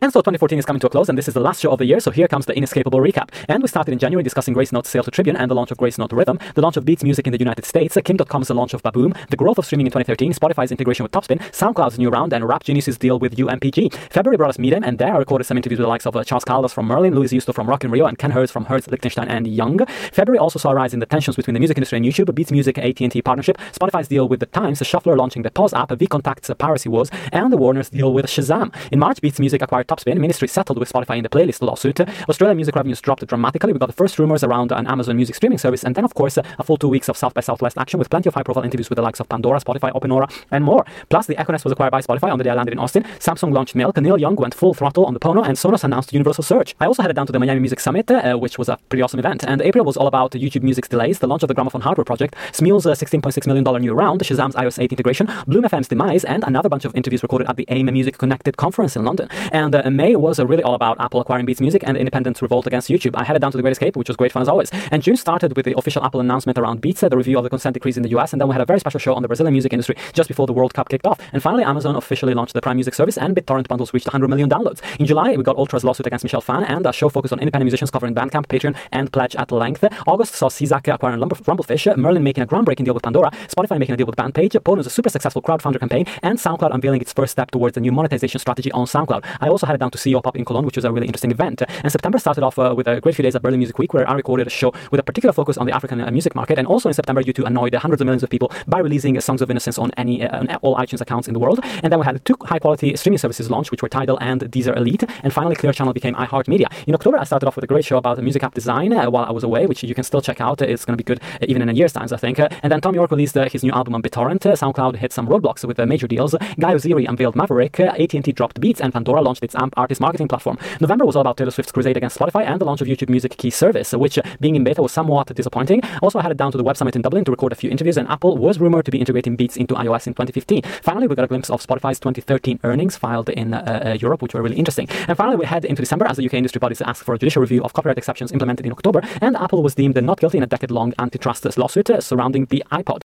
And so 2014 is coming to a close, and this is the last show of the year, so here comes the inescapable recap. And we started in January discussing Gracenote's sale to Tribune and the launch of Gracenote Rhythm, the launch of Beats Music in the United States, Kim Dotcom's launch of Baboom, the growth of streaming in 2013, Spotify's integration with Topspin, SoundCloud's new round, and Rap Genius's deal with UMPG. February brought us MIDEM, and there I recorded some interviews with the likes of uh, Charles Caldas from Merlin, Luis Justo from Rock in Rio, and Ken Hertz from Hertz, Lichtenstein, and Young. February also saw a rise in the tensions between the music industry and YouTube, Beats Music AT&T partnership, Spotify's deal with The Times, the Shuffler launching the Pause app, VKontakt's Piracy Wars, and the Warner's deal with Shazam. In March, Beats Music acquired Topspin, Ministry settled with Spotify in the playlist lawsuit. Australian music revenues dropped dramatically. We got the first rumors around an Amazon Music streaming service, and then, of course, a full two weeks of South by Southwest action with plenty of high-profile interviews with the likes of Pandora, Spotify, Openora, and more. Plus, the Echo Nest was acquired by Spotify on the day I landed in Austin. Samsung launched Milk, Neil Young went full throttle on the Pono, and Sonos announced Universal Search. I also headed down to the Miami Music Summit, uh, which was a pretty awesome event. And April was all about YouTube Music's delays, the launch of the Gramofon hardware project, Smule's uh, $16.6 million new round, Shazam's iOS 8 integration, Bloom FM's demise, and another bunch of interviews recorded at the AIM Music Connected conference in London. And uh, May was uh, really all about Apple acquiring Beats Music and Independence revolt against YouTube. I headed down to the Great Escape, which was great fun as always. And June started with the official Apple announcement around Beats, uh, the review of the consent decrees in the US, and then we had a very special show on the Brazilian music industry just before the World Cup kicked off. And finally, Amazon officially launched the Prime Music service, and BitTorrent bundles reached 100 million downloads. In July, we got Ultra's lawsuit against Michelle Phan, and a show focused on independent musicians covering Bandcamp, Patreon, and Pledge at length. August saw SESAC acquiring Rumblefish, Merlin making a groundbreaking deal with Pandora, Spotify making a deal with Bandpage, Pono's a super successful crowdfunder campaign, and SoundCloud unveiling its first step towards a new monetization strategy on SoundCloud. I also headed down to c/o pop in Cologne, which was a really interesting event. And September started off uh, with a great few days at Berlin Music Week, where I recorded a show with a particular focus on the African uh, music market. And also in September, U2 annoyed hundreds of millions of people by releasing Songs of Innocence on any uh, on all iTunes accounts in the world. And then we had two high-quality streaming services launched, which were Tidal and Deezer Elite. And finally, Clear Channel became iHeartMedia. In October, I started off with a great show about music app design uh, while I was away, which you can still check out. It's going to be good uh, even in a year's time, I think. Uh, and then Thom Yorke released his new album on BitTorrent. SoundCloud hit some roadblocks with major deals. Guy Oseary unveiled Maverick. AT&T dropped Beats, and Pandora launched its AMP artist marketing platform. November was all about Taylor Swift's crusade against Spotify and the launch of YouTube Music Key Service, which, being in beta, was somewhat disappointing. Also, I headed down to the Web Summit in Dublin to record a few interviews, and Apple was rumored to be integrating Beats into iOS in 2015. Finally, we got a glimpse of Spotify's 2013 earnings filed in uh, uh, Europe, which were really interesting. And finally, we head into December as the UK industry bodies asked for a judicial review of copyright exceptions implemented in October, and Apple was deemed not guilty in a decade-long antitrust lawsuit surrounding the iPod.